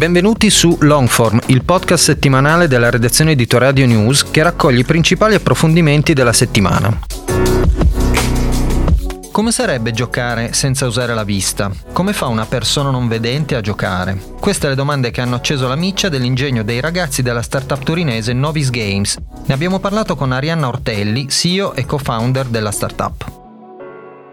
Benvenuti su Longform, il podcast settimanale della redazione di Radio News che raccoglie i principali approfondimenti della settimana. Come sarebbe giocare senza usare la vista? Come fa una persona non vedente a giocare? Queste le domande che hanno acceso la miccia dell'ingegno dei ragazzi della startup turinese Novis Games. Ne abbiamo parlato con Arianna Ortelli, CEO e co-founder della startup.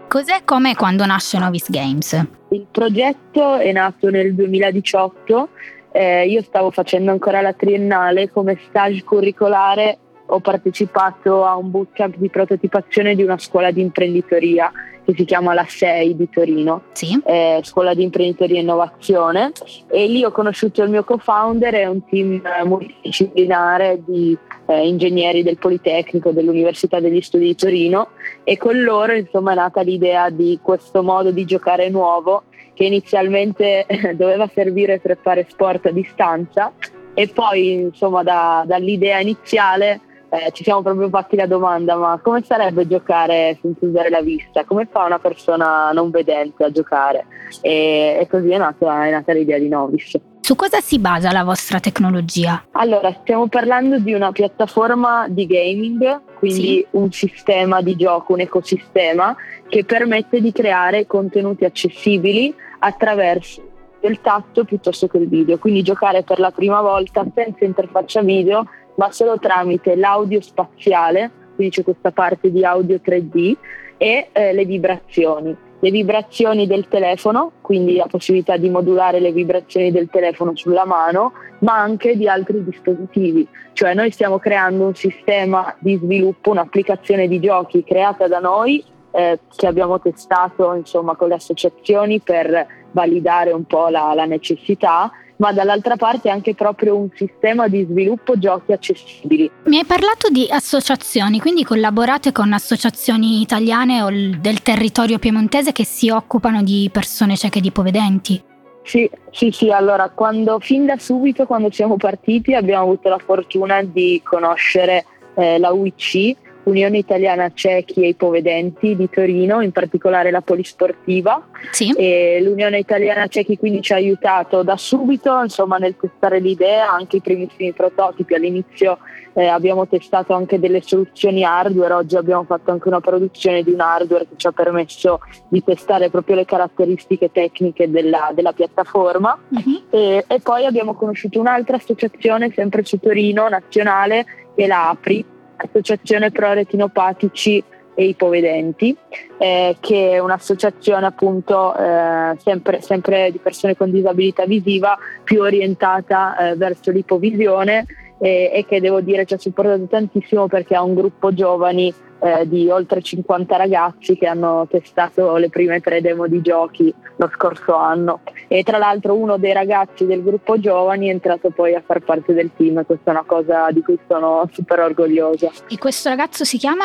Cos'è come quando nasce Novis Games? Il progetto è nato nel 2018, eh, io stavo facendo ancora la triennale come stage curricolare ho partecipato a un bootcamp di prototipazione di una scuola di imprenditoria che si chiama la SEI di Torino, sì. eh, scuola di imprenditoria e innovazione. E lì ho conosciuto il mio co-founder e un team multidisciplinare di eh, ingegneri del Politecnico dell'Università degli Studi di Torino. E con loro insomma è nata l'idea di questo modo di giocare nuovo che inizialmente doveva servire per fare sport a distanza. E poi insomma da, dall'idea iniziale eh, ci siamo proprio fatti la domanda, ma come sarebbe giocare senza usare la vista? Come fa una persona non vedente a giocare? E, e così è nata, è nata l'idea di Novis. Su cosa si basa la vostra tecnologia? Allora, stiamo parlando di una piattaforma di gaming, quindi sì. un sistema di gioco, un ecosistema che permette di creare contenuti accessibili attraverso il tatto piuttosto che il video, quindi giocare per la prima volta senza interfaccia video ma solo tramite l'audio spaziale, quindi c'è questa parte di audio 3D, e eh, le vibrazioni. Le vibrazioni del telefono, quindi la possibilità di modulare le vibrazioni del telefono sulla mano, ma anche di altri dispositivi. Cioè noi stiamo creando un sistema di sviluppo, un'applicazione di giochi creata da noi eh, che abbiamo testato insomma, con le associazioni per validare un po' la, la necessità ma dall'altra parte anche proprio un sistema di sviluppo giochi accessibili. Mi hai parlato di associazioni, quindi collaborate con associazioni italiane o del territorio piemontese che si occupano di persone cieche di ipovedenti? Sì, sì, sì, allora quando, fin da subito quando siamo partiti abbiamo avuto la fortuna di conoscere eh, la UIC, Unione Italiana Ciechi e Ipovedenti di Torino, in particolare la polisportiva. Sì. E L'Unione Italiana Ciechi quindi ci ha aiutato da subito insomma, nel testare l'idea, anche i primissimi prototipi. All'inizio eh, abbiamo testato anche delle soluzioni hardware, oggi abbiamo fatto anche una produzione di un hardware che ci ha permesso di testare proprio le caratteristiche tecniche della, della piattaforma. Uh-huh. E, e poi abbiamo conosciuto un'altra associazione sempre su Torino, nazionale, che è la APRI, Associazione Pro Retinopatici e Ipovedenti, eh, che è un'associazione appunto eh, sempre, sempre, di persone con disabilità visiva più orientata eh, verso l'ipovisione e che devo dire ci ha supportato tantissimo perché ha un gruppo giovani eh, di oltre 50 ragazzi che hanno testato le prime tre demo di giochi lo scorso anno e tra l'altro uno dei ragazzi del gruppo giovani è entrato poi a far parte del team, questa è una cosa di cui sono super orgogliosa. E questo ragazzo si chiama?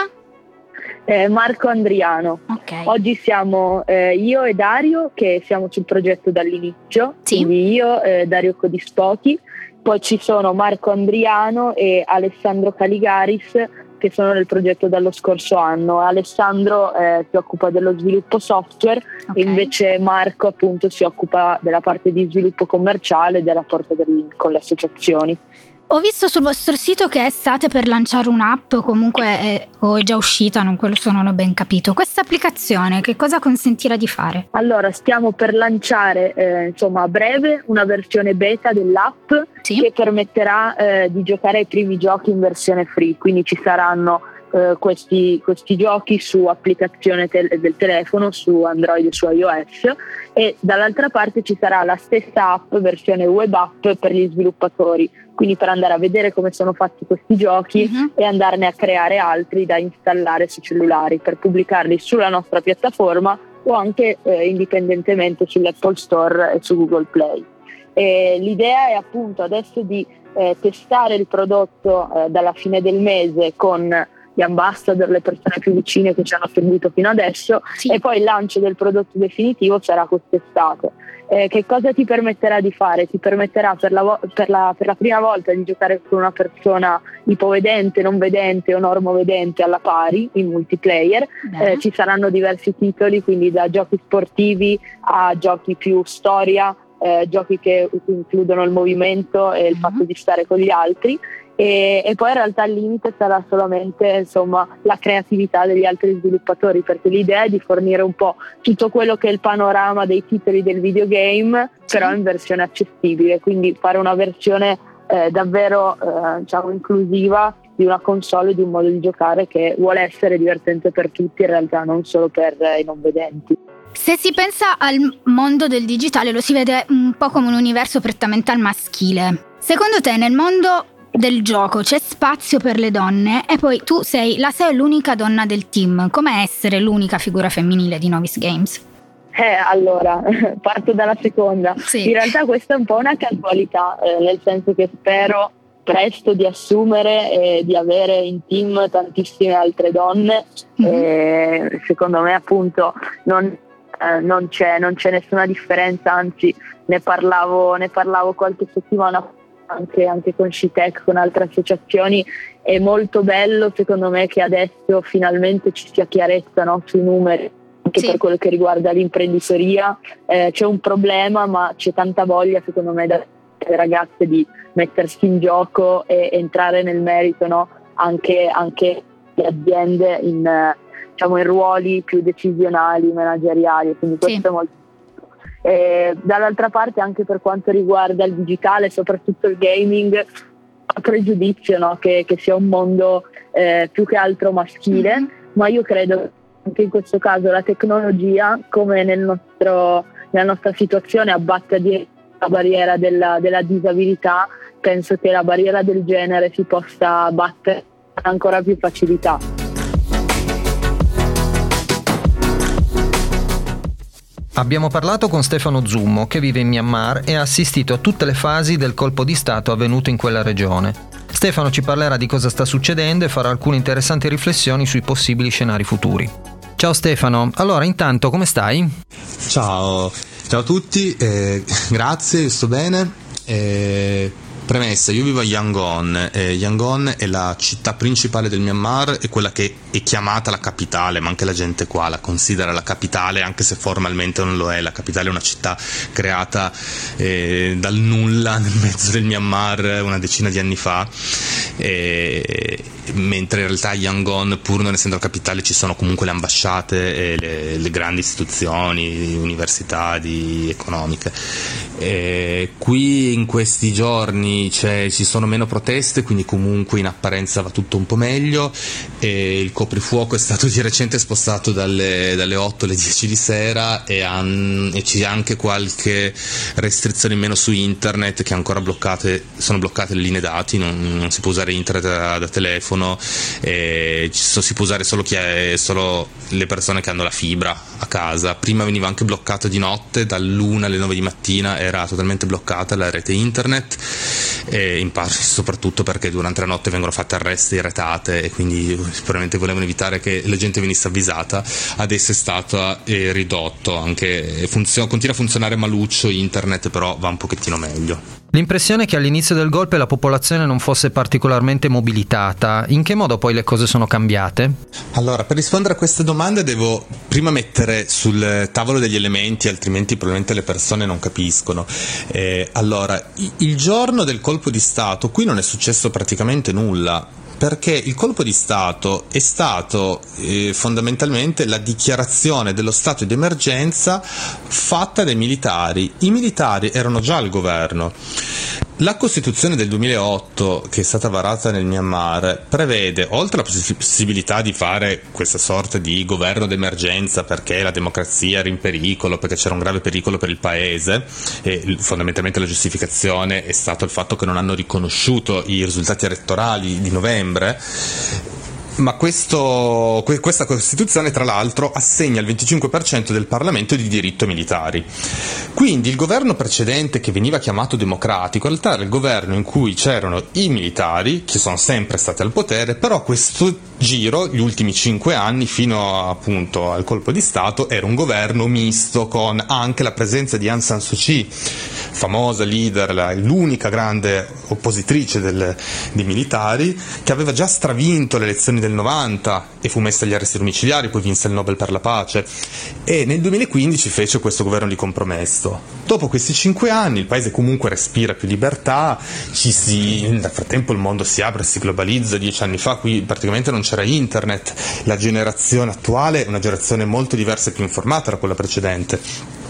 Eh, Marco Andriano. Okay. Oggi siamo eh, io e Dario che siamo sul progetto dall'inizio, sì. quindi io, eh, Dario Codispochi, poi ci sono Marco Andriano e Alessandro Caligaris che sono nel progetto dallo scorso anno. Alessandro eh, si occupa dello sviluppo software okay. e invece Marco appunto si occupa della parte di sviluppo commerciale e della porta con le associazioni. Ho visto sul vostro sito che state per lanciare un'app, comunque è, o è già uscita, non, questo non ho ben capito. Questa applicazione che cosa consentirà di fare? Allora, stiamo per lanciare eh, insomma a breve una versione beta dell'app sì. che permetterà eh, di giocare ai primi giochi in versione free, quindi ci saranno eh, questi, questi, giochi su applicazione te- del telefono, su Android e su iOS e dall'altra parte ci sarà la stessa app, versione web app per gli sviluppatori, quindi per andare a vedere come sono fatti questi giochi uh-huh. e andarne a creare altri da installare sui cellulari per pubblicarli sulla nostra piattaforma o anche eh, indipendentemente sull'Apple Store e su Google Play. E l'idea è appunto adesso di eh, testare il prodotto eh, dalla fine del mese con gli ambassador, le persone più vicine che ci hanno seguito fino adesso sì. e poi il lancio del prodotto definitivo sarà quest'estate. Eh, che cosa ti permetterà di fare? Ti permetterà per la, per, la, per la, prima volta di giocare con una persona ipovedente, non vedente o normovedente alla pari in multiplayer. Eh, ci saranno diversi titoli, quindi da giochi sportivi a giochi più storia, eh, giochi che includono il movimento e il mm-hmm. fatto di stare con gli altri e, e, poi in realtà il limite sarà solamente insomma, la creatività degli altri sviluppatori perché l'idea è di fornire un po' tutto quello che è il panorama dei titoli del videogame sì. però in versione accessibile quindi fare una versione eh, davvero eh, diciamo, inclusiva di una console e di un modo di giocare che vuole essere divertente per tutti in realtà non solo per eh, i non vedenti se si pensa al mondo del digitale lo si vede un po' come un universo prettamente al maschile. Secondo te nel mondo del gioco c'è spazio per le donne e poi tu sei la sei l'unica donna del team. Com'è essere l'unica figura femminile di Novice Games? Eh, allora, parto dalla seconda. Sì. In realtà questa è un po' una casualità, eh, nel senso che spero presto di assumere e di avere in team tantissime altre donne. Mm-hmm. E secondo me appunto non, eh, non, c'è, non, c'è, nessuna differenza, anzi ne parlavo, ne parlavo qualche settimana fa anche, anche con Scitec, con altre associazioni, è molto bello secondo me che adesso finalmente ci sia chiarezza no, sui numeri anche sì. per quello che riguarda l'imprenditoria. Eh, c'è un problema, ma c'è tanta voglia, secondo me, dalle ragazze di mettersi in gioco e entrare nel merito, no? anche, anche le aziende in, diciamo, in, ruoli più decisionali, manageriali. Quindi questo sì. è molto e dall'altra parte anche per quanto riguarda il digitale, soprattutto il gaming, ho pregiudizio no? che, che, sia un mondo eh, più che altro maschile, mm-hmm. ma io credo che in questo caso la tecnologia, come nel nostro, nella nostra situazione, abbatta la barriera della, della disabilità, penso che la barriera del genere si possa battere con ancora più facilità. Abbiamo parlato con Stefano Zummo, che vive in Myanmar e ha assistito a tutte le fasi del colpo di Stato avvenuto in quella regione. Stefano ci parlerà di cosa sta succedendo e farà alcune interessanti riflessioni sui possibili scenari futuri. Ciao Stefano, allora intanto come stai? Ciao, ciao a tutti, eh, grazie, sto bene. Eh, Premessa, io vivo a Yangon, eh, Yangon è la città principale del Myanmar, è quella che è chiamata la capitale, ma anche la gente qua la considera la capitale, anche se formalmente non lo è, la capitale è una città creata eh, dal nulla nel mezzo del Myanmar una decina di anni fa, eh, mentre in realtà a Yangon, pur non essendo la capitale, ci sono comunque le ambasciate e le, le grandi istituzioni, università di, economiche. qui in questi giorni ci sono meno proteste, quindi comunque in apparenza va tutto un po' meglio e il coprifuoco è stato di recente spostato dalle, dalle 8 alle 10 di sera e, han, e c'è anche qualche restrizione in meno su internet che ancora bloccate, sono bloccate le linee dati, non, non si può usare internet da, da telefono, e si può usare solo, è, solo le persone che hanno la fibra a casa. Prima veniva anche bloccato di notte, dall'1 alle 9 di mattina era totalmente bloccata la rete internet e in parte soprattutto perché durante la notte vengono fatte arresti, retate e quindi sicuramente volevano evitare che la gente venisse avvisata, adesso è stato eh, ridotto, anche, funziona, continua a funzionare maluccio internet però va un pochettino meglio. L'impressione è che all'inizio del golpe la popolazione non fosse particolarmente mobilitata. In che modo poi le cose sono cambiate? Allora, per rispondere a queste domande devo prima mettere sul tavolo degli elementi, altrimenti probabilmente le persone non capiscono. Eh, allora, il giorno del colpo di Stato qui non è successo praticamente nulla perché il colpo di Stato è stato eh, fondamentalmente la dichiarazione dello stato di emergenza fatta dai militari. I militari erano già al governo. La Costituzione del 2008, che è stata varata nel Myanmar, prevede, oltre alla possibilità di fare questa sorta di governo d'emergenza perché la democrazia era in pericolo, perché c'era un grave pericolo per il paese, e fondamentalmente la giustificazione è stato il fatto che non hanno riconosciuto i risultati elettorali di novembre, ma questo, questa Costituzione, tra l'altro, assegna il 25% del Parlamento di diritto ai militari. Quindi il governo precedente, che veniva chiamato democratico, in realtà era il governo in cui c'erano i militari, che sono sempre stati al potere, però questo giro, gli ultimi cinque anni, fino appunto al colpo di Stato, era un governo misto con anche la presenza di Aung San Suu Kyi, famosa leader, l'unica grande oppositrice del, dei militari, che aveva già stravinto le elezioni del 90 e fu messa agli arresti domiciliari, poi vinse il Nobel per la pace. E nel 2015 fece questo governo di compromesso. Dopo questi cinque anni il paese comunque respira più libertà, si, nel frattempo il mondo si apre, si globalizza, dieci anni fa qui praticamente non c'era internet, la generazione attuale è una generazione molto diversa e più informata da quella precedente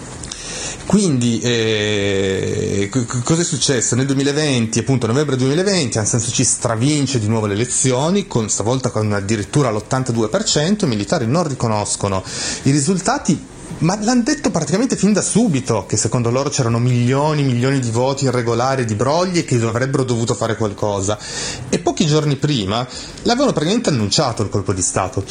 quindi eh, cosa è successo? Nel 2020, appunto novembre 2020, Aung San Suu Kyi stravince di nuovo le elezioni, con, stavolta con addirittura l'82%, i militari non riconoscono i risultati ma l'hanno detto praticamente fin da subito che secondo loro c'erano milioni e milioni di voti irregolari di brogli e che avrebbero dovuto fare qualcosa. E pochi giorni prima l'avevano praticamente annunciato il colpo di Stato.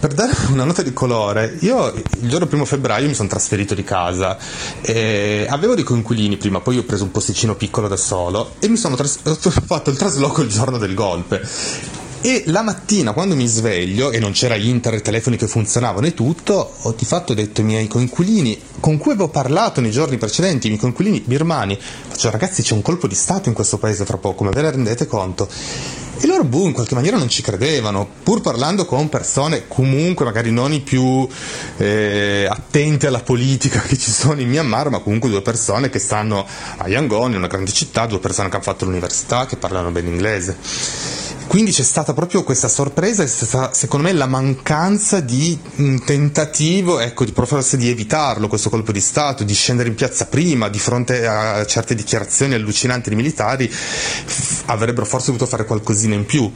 Per dare una nota di colore, io il giorno primo febbraio mi sono trasferito di casa, avevo dei coinquilini prima, poi ho preso un posticino piccolo da solo e mi sono tras- fatto il trasloco il giorno del golpe. E la mattina quando mi sveglio e non c'era internet, telefoni che funzionavano e tutto, ho di fatto detto ai miei coinquilini con cui avevo parlato nei giorni precedenti, i miei coinquilini birmani, faccio ragazzi c'è un colpo di Stato in questo paese tra poco, ma ve ne rendete conto? E loro, boh, in qualche maniera non ci credevano, pur parlando con persone comunque magari non i più eh, attenti alla politica che ci sono in Myanmar, ma comunque due persone che stanno a Yangon, una grande città, due persone che hanno fatto l'università, che parlano bene inglese. Quindi c'è stata proprio questa sorpresa, è stata secondo me la mancanza di un tentativo, ecco, di forse di evitarlo questo colpo di Stato, di scendere in piazza prima, di fronte a certe dichiarazioni allucinanti dei militari, avrebbero forse dovuto fare qualcosina in più.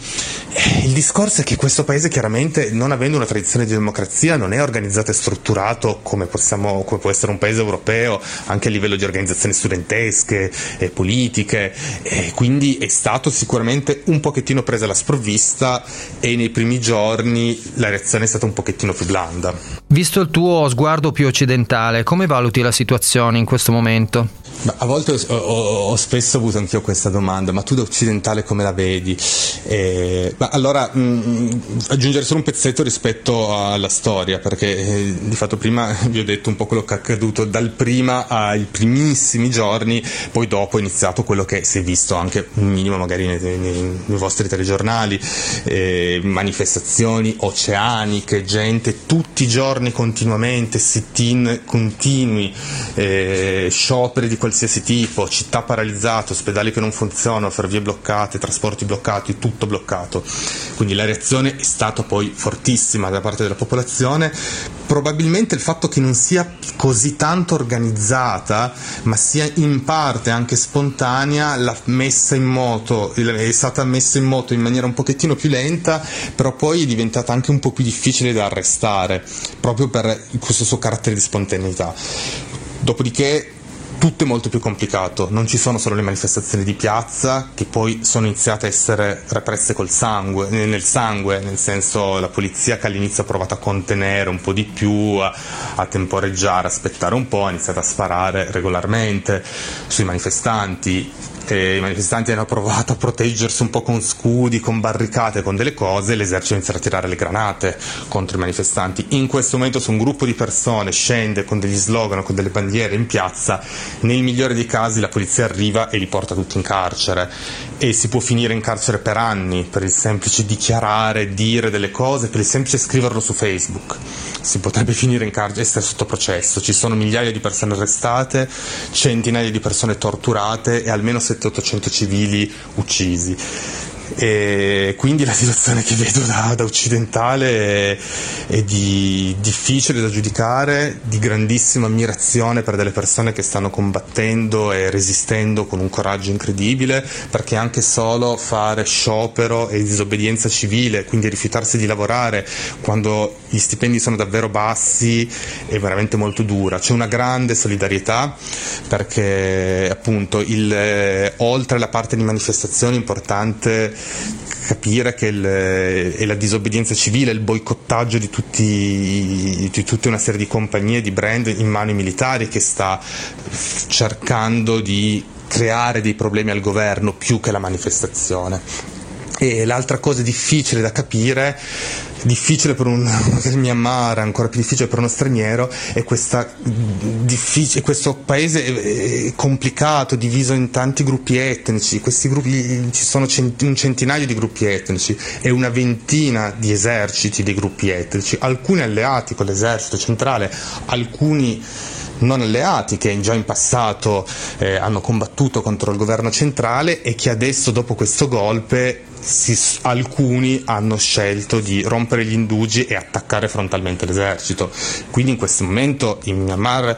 Il discorso è che questo paese chiaramente, non avendo una tradizione di democrazia, non è organizzato e strutturato come, possiamo, come può essere un paese europeo, anche a livello di organizzazioni studentesche e politiche, e quindi è stato sicuramente un pochettino preso alla sprovvista e nei primi giorni la reazione è stata un pochettino più blanda. Visto il tuo sguardo più occidentale, come valuti la situazione in questo momento? a volte ho, ho, spesso avuto anch'io questa domanda, ma tu da occidentale come la vedi? Eh, allora mh, mm, aggiungere solo un pezzetto rispetto alla storia, perché eh, di fatto prima vi ho detto un po' quello che è accaduto dal prima ai primissimi giorni, poi dopo è iniziato quello che si è visto anche un minimo magari nei, nei, nei vostri telegiornali, eh, manifestazioni oceaniche, gente tutti i giorni continuamente, sit-in continui, eh, scioperi di qualsiasi tipo, città paralizzate, ospedali che non funzionano, ferrovie bloccate, trasporti bloccati, tutto bloccato. Quindi la reazione è stata poi fortissima da parte della popolazione. Probabilmente il fatto che non sia così tanto organizzata, ma sia in parte anche spontanea, l'ha messa in moto, è stata messa in moto in maniera un pochettino più lenta, però poi è diventata anche un po' più difficile da arrestare, proprio per questo suo carattere di spontaneità. Dopodiché tutto è molto più complicato, non ci sono solo le manifestazioni di piazza che poi sono iniziate a essere represse col sangue, nel sangue, nel senso la polizia che all'inizio ha provato a contenere un po' di più, a, a temporeggiare, aspettare un po', ha iniziato a sparare regolarmente sui manifestanti, i manifestanti hanno provato a proteggersi un po' con scudi, con barricate, con delle cose, l'esercito inizia a tirare le granate contro i manifestanti. In questo momento se un gruppo di persone scende con degli slogan, con delle bandiere in piazza, nel migliore dei casi la polizia arriva e li porta tutti in carcere e si può finire in carcere per anni per il semplice dichiarare, dire delle cose, per il semplice scriverlo su Facebook. Si potrebbe finire in carcere, essere sotto processo. Ci sono migliaia di persone arrestate, centinaia di persone torturate e almeno 700-800 civili uccisi. E quindi la situazione che vedo da, da occidentale è, è di, difficile da giudicare, di grandissima ammirazione per delle persone che stanno combattendo e resistendo con un coraggio incredibile, perché anche solo fare sciopero e disobbedienza civile, quindi rifiutarsi di lavorare quando gli stipendi sono davvero bassi, è veramente molto dura. C'è una grande solidarietà perché appunto il, eh, oltre alla parte di manifestazione importante capire che il, è la disobbedienza civile, il boicottaggio di, tutti, di tutta una serie di compagnie, di brand in mano ai militari che sta cercando di creare dei problemi al governo più che la manifestazione E l'altra cosa difficile da capire, difficile per un Myanmar, ancora più difficile per uno straniero, è questa, questo paese eh, complicato, diviso in tanti gruppi etnici. Questi gruppi, ci sono un centinaio di gruppi etnici e una ventina di eserciti di gruppi etnici, alcuni alleati con l'esercito centrale, alcuni non alleati che già in passato eh, hanno combattuto contro il governo centrale e che adesso dopo questo golpe si, alcuni hanno scelto di rompere gli indugi e attaccare frontalmente l'esercito. Quindi in questo momento in Myanmar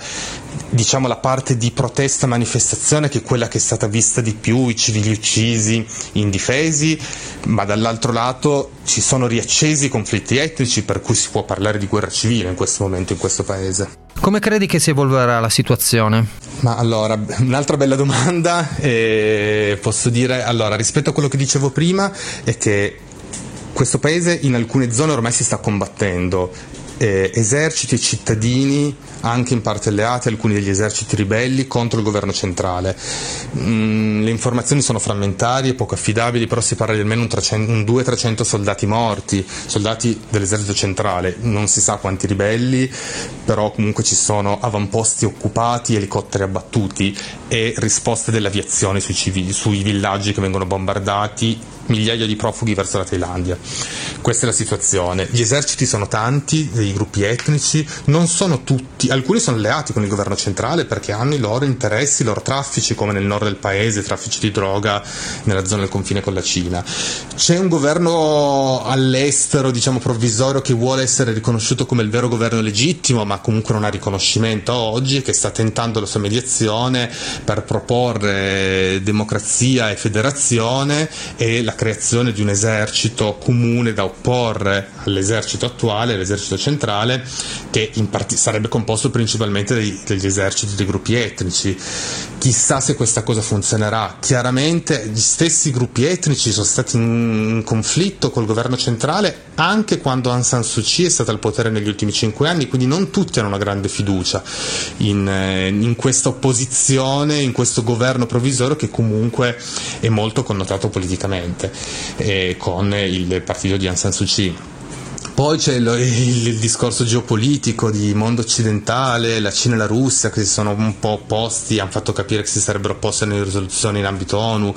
diciamo la parte di protesta manifestazione che è quella che è stata vista di più, i civili uccisi, indifesi, ma dall'altro lato ci sono riaccesi i conflitti etnici per cui si può parlare di guerra civile in questo momento in questo paese. Come credi che si evolverà la situazione? Ma allora, un'altra bella domanda, eh, posso dire, allora, rispetto a quello che dicevo prima, è che questo paese in alcune zone ormai si sta combattendo eh, eserciti cittadini, anche in parte alleati, alcuni degli eserciti ribelli contro il governo centrale. Mm, le informazioni sono frammentarie, poco affidabili, però si parla di almeno un, 300, un 200-300 soldati morti, soldati dell'esercito centrale, non si sa quanti ribelli, però comunque ci sono avamposti occupati, elicotteri abbattuti e risposte dell'aviazione sui, civili, sui villaggi che vengono bombardati, migliaia di profughi verso la Thailandia. Questa è la situazione. Gli eserciti sono tanti, dei gruppi etnici, non sono tutti, alcuni sono alleati con il governo centrale perché hanno i loro interessi, i loro traffici, come nel nord del paese, traffici di droga nella zona del confine con la Cina. C'è un governo all'estero, diciamo provvisorio, che vuole essere riconosciuto come il vero governo legittimo, ma comunque non ha riconoscimento oggi, che sta tentando la sua mediazione per proporre democrazia e federazione e la creazione di un esercito comune da opporre all'esercito attuale, all'esercito centrale, che part- sarebbe composto principalmente dei, degli eserciti dei gruppi etnici. Chissà se questa cosa funzionerà. Chiaramente gli stessi gruppi etnici sono stati in conflitto col governo centrale anche quando Aung San Suu Kyi è stata al potere negli ultimi cinque anni, quindi non tutti hanno una grande fiducia in, eh, in questa opposizione, in questo governo provvisorio che comunque è molto connotato politicamente eh, con il partito di Aung San Suu Kyi. Poi c'è il, il, il, discorso geopolitico di mondo occidentale, la Cina e la Russia che si sono un po' opposti, hanno fatto capire che si sarebbero opposti nelle risoluzioni in ambito ONU.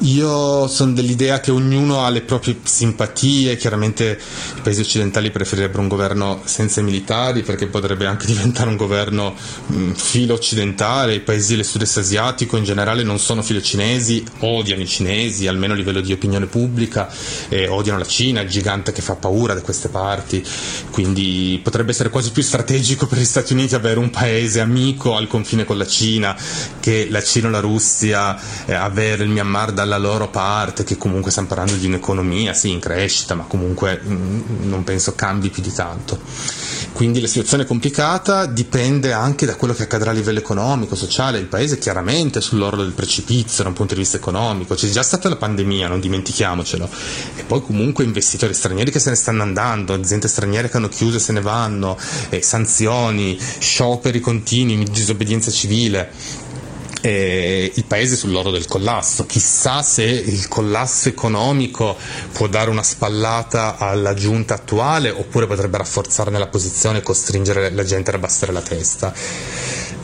Io sono dell'idea che ognuno ha le proprie simpatie, chiaramente i paesi occidentali preferirebbero un governo senza i militari perché potrebbe anche diventare un governo mh, filo occidentale, i paesi del sud-est asiatico in generale non sono filo cinesi, odiano i cinesi, almeno a livello di opinione pubblica, e odiano la Cina, il gigante che fa paura da queste parti, quindi potrebbe essere quasi più strategico per gli Stati Uniti avere un paese amico al confine con la Cina che la Cina o la Russia eh, avere il Myanmar dalla loro parte, che comunque stiamo parlando di un'economia, sì, in crescita, ma comunque mh, mm, non penso cambi più di tanto. Quindi la situazione è complicata, dipende anche da quello che accadrà a livello economico, sociale, il paese è chiaramente sull'orlo del precipizio da un punto di vista economico, c'è già stata la pandemia, non dimentichiamocelo, e poi comunque investitori stranieri che se ne stanno andando andando, aziende straniere che hanno chiuso e se ne vanno, eh, sanzioni, scioperi continui, disobbedienza civile. Eh, il paese sull'oro del collasso. Chissà se il collasso economico può dare una spallata alla giunta attuale oppure potrebbe rafforzarne la posizione e costringere la gente ad abbassare la testa.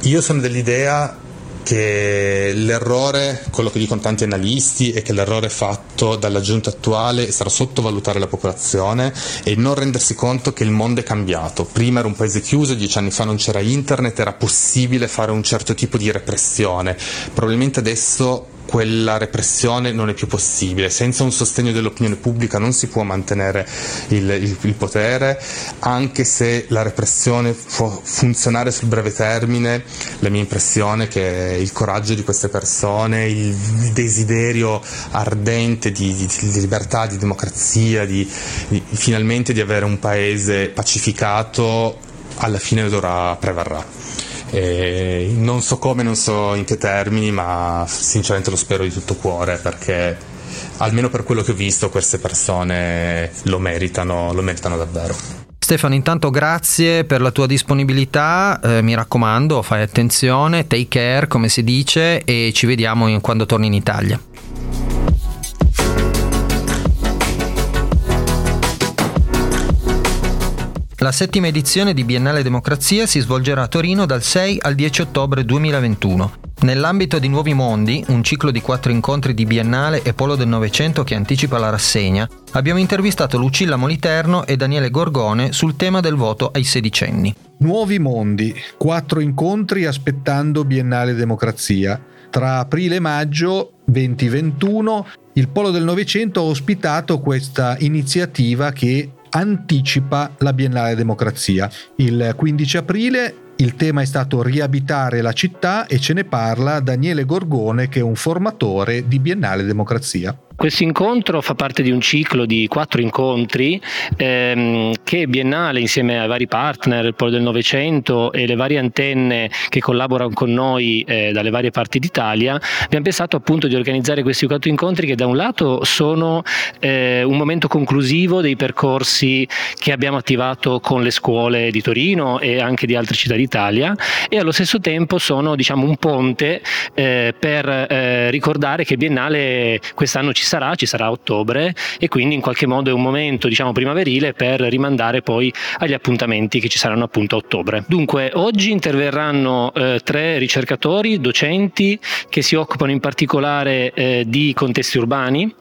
Io sono dell'idea che l'errore, quello che dicono tanti analisti, è che l'errore fatto dalla giunta attuale sarà sottovalutare la popolazione e non rendersi conto che il mondo è cambiato. Prima era un paese chiuso, dieci anni fa non c'era internet, era possibile fare un certo tipo di repressione. Probabilmente adesso quella repressione non è più possibile, senza un sostegno dell'opinione pubblica non si può mantenere il, il, il potere, anche se la repressione può funzionare sul breve termine, la mia impressione è che il coraggio di queste persone, il desiderio ardente di, di, di libertà, di democrazia, di, finalmente di avere un paese pacificato, alla fine dovrà prevarrà. E non so come, non so in che termini, ma sinceramente lo spero di tutto cuore perché almeno per quello che ho visto queste persone lo meritano, lo meritano davvero. Stefano, intanto grazie per la tua disponibilità, eh, mi raccomando, fai attenzione, take care come si dice e ci vediamo in, quando torni in Italia. La settima edizione di Biennale Democrazia si svolgerà a Torino dal 6 al 10 ottobre 2021. Nell'ambito di Nuovi Mondi, un ciclo di quattro incontri di Biennale e Polo del Novecento che anticipa la rassegna, abbiamo intervistato Lucilla Moliterno e Daniele Gorgone sul tema del voto ai sedicenni. Nuovi Mondi, quattro incontri aspettando Biennale Democrazia. Tra aprile e maggio 2021 il Polo del Novecento ha ospitato questa iniziativa che anticipa la Biennale Democrazia. Il 15 aprile il tema è stato riabitare la città e ce ne parla Daniele Gorgone che è un formatore di Biennale Democrazia. Questo incontro fa parte di un ciclo di quattro incontri ehm, che Biennale insieme ai vari partner, il Polo del Novecento e le varie antenne che collaborano con noi eh, dalle varie parti d'Italia, abbiamo pensato appunto di organizzare questi quattro incontri che da un lato sono eh, un momento conclusivo dei percorsi che abbiamo attivato con le scuole di Torino e anche di altre città d'Italia e allo stesso tempo sono diciamo un ponte eh, per eh, ricordare che Biennale quest'anno ci sarà, ci sarà a ottobre e quindi in qualche modo è un momento diciamo primaverile per rimandare poi agli appuntamenti che ci saranno appunto a ottobre. Dunque oggi interverranno eh, tre ricercatori, docenti che si occupano in particolare eh, di contesti urbani,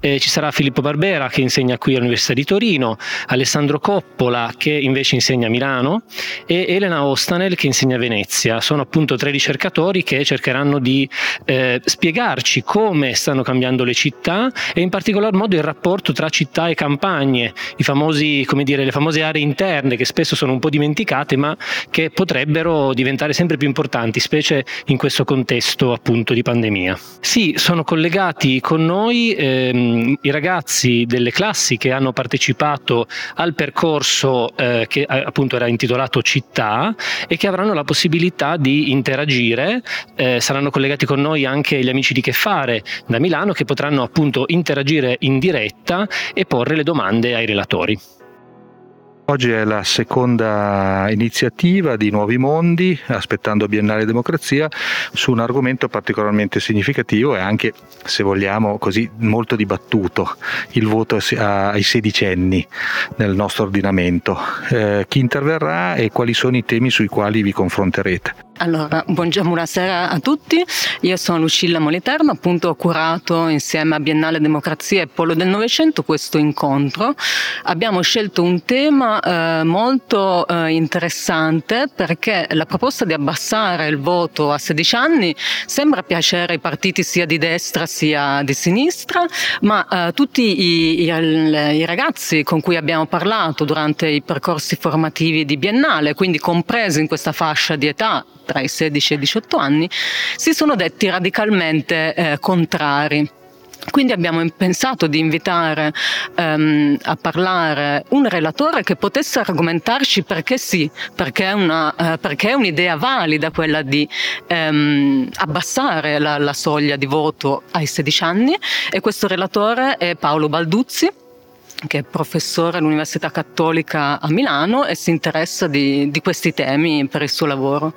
eh, ci sarà Filippo Barbera che insegna qui all'Università di Torino, Alessandro Coppola che invece insegna a Milano e Elena Ostanel che insegna a Venezia. Sono appunto tre ricercatori che cercheranno di eh, spiegarci come stanno cambiando le città città e in particolar modo il rapporto tra città e campagne, famosi, dire, le famose aree interne che spesso sono un po' dimenticate ma che potrebbero diventare sempre più importanti, specie in questo contesto appunto di pandemia. Sì, sono collegati con noi ehm, i ragazzi delle classi che hanno partecipato al percorso eh, che appunto era intitolato Città e che avranno la possibilità di interagire, eh, saranno collegati con noi anche gli amici di Che Fare da Milano che potranno appunto appunto interagire in diretta e porre le domande ai relatori. Oggi è la seconda iniziativa di Nuovi Mondi, aspettando Biennale Democrazia, su un argomento particolarmente significativo e anche, se vogliamo, così molto dibattuto, il voto ai sedicenni nel nostro ordinamento. Eh, chi interverrà e quali sono i temi sui quali vi confronterete? Allora, buonasera a tutti, io sono Lucilla Moliterno, appunto ho curato insieme a Biennale Democrazia e Polo del Novecento questo incontro. Abbiamo scelto un tema eh, molto eh, interessante perché la proposta di abbassare il voto a 16 anni sembra piacere ai partiti sia di destra sia di sinistra, ma eh, tutti i, i, i ragazzi con cui abbiamo parlato durante i percorsi formativi di Biennale, quindi compresi in questa fascia di età, tra i 16 e i 18 anni, si sono detti radicalmente eh, contrari. Quindi abbiamo pensato di invitare um, a parlare un relatore che potesse argomentarci perché sì, perché è, una, uh, perché è un'idea valida quella di um, abbassare la, la soglia di voto ai 16 anni e questo relatore è Paolo Balduzzi che è professore all'Università Cattolica a Milano e si interessa di, di questi temi per il suo lavoro.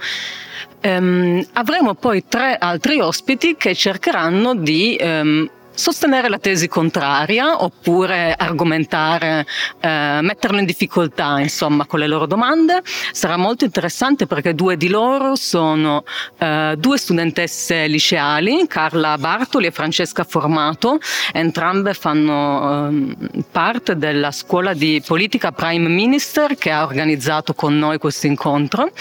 Um, avremo poi tre altri ospiti che cercheranno di um, sostenere la tesi contraria oppure argomentare, eh, metterlo in difficoltà insomma con le loro domande. Sarà molto interessante perché due di loro sono eh, due studentesse liceali, Carla Bartoli e Francesca Formato, entrambe fanno eh, parte della scuola di politica Prime Minister che ha organizzato con noi questo incontro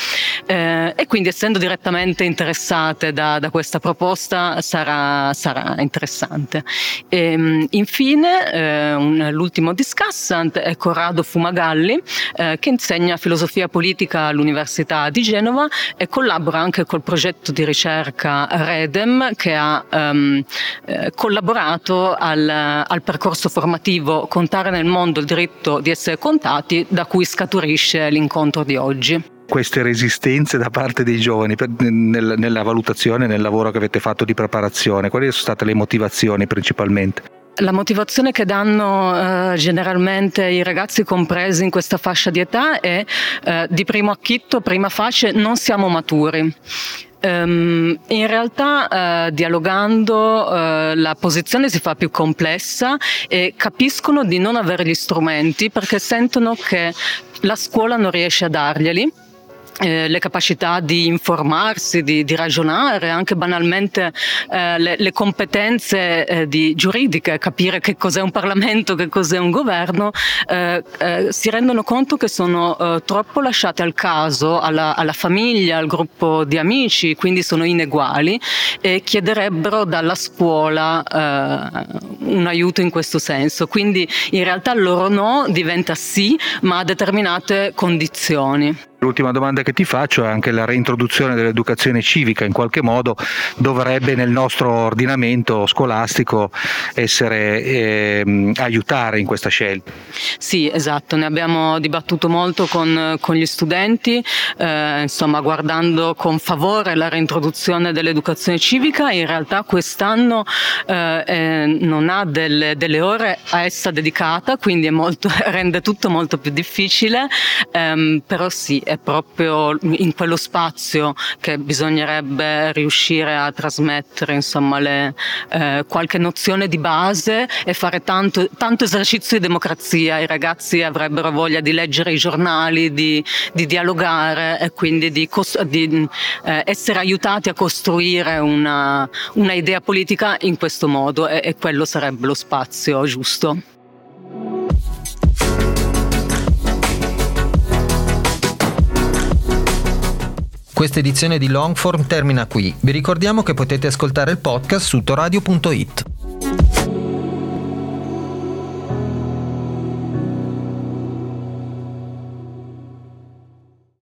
eh, e quindi essendo direttamente interessate da, da questa proposta sarà, sarà interessante. E, ehm, infine, eh, un, l'ultimo discussant è Corrado Fumagalli, eh, che insegna filosofia politica all'Università di Genova e collabora anche col progetto di ricerca Redem, che ha ehm, eh, collaborato al, al percorso formativo Contare nel mondo il diritto di essere contati, da cui scaturisce l'incontro di oggi queste resistenze da parte dei giovani per, nel, nella valutazione, nel lavoro che avete fatto di preparazione? Quali sono state le motivazioni principalmente? La motivazione che danno eh, generalmente i ragazzi compresi in questa fascia di età è eh, di primo acchitto, prima fascia, non siamo maturi. Um, in realtà uh, dialogando uh, la posizione si fa più complessa e capiscono di non avere gli strumenti perché sentono che la scuola non riesce a darglieli eh, le capacità di informarsi, di, di ragionare, anche banalmente eh, le, le, competenze eh, di, giuridiche, capire che cos'è un Parlamento, che cos'è un governo, eh, eh, si rendono conto che sono eh, troppo lasciate al caso, alla, alla, famiglia, al gruppo di amici, quindi sono ineguali e chiederebbero dalla scuola un aiuto in questo senso. Quindi in realtà loro no diventa sì, ma a determinate condizioni. L'ultima domanda che ti faccio è anche la reintroduzione dell'educazione civica in qualche modo dovrebbe nel nostro ordinamento scolastico essere eh, aiutare in questa scelta. Sì, esatto, ne abbiamo dibattuto molto con, con gli studenti, eh, insomma guardando con favore la reintroduzione dell'educazione civica, in realtà quest'anno eh, eh non ha delle, delle, ore a essa dedicata, quindi molto, rende tutto molto più difficile, ehm, però sì, è proprio in quello spazio che bisognerebbe riuscire a trasmettere insomma, le, eh, qualche nozione di base e fare tanto, tanto, esercizio di democrazia. I ragazzi avrebbero voglia di leggere i giornali, di, di dialogare e quindi di, di eh, essere aiutati a costruire una, una, idea politica in questo modo e, e quello sarebbe lo spazio giusto. Questa edizione di Longform termina qui. Vi ricordiamo che potete ascoltare il podcast su toradio.it.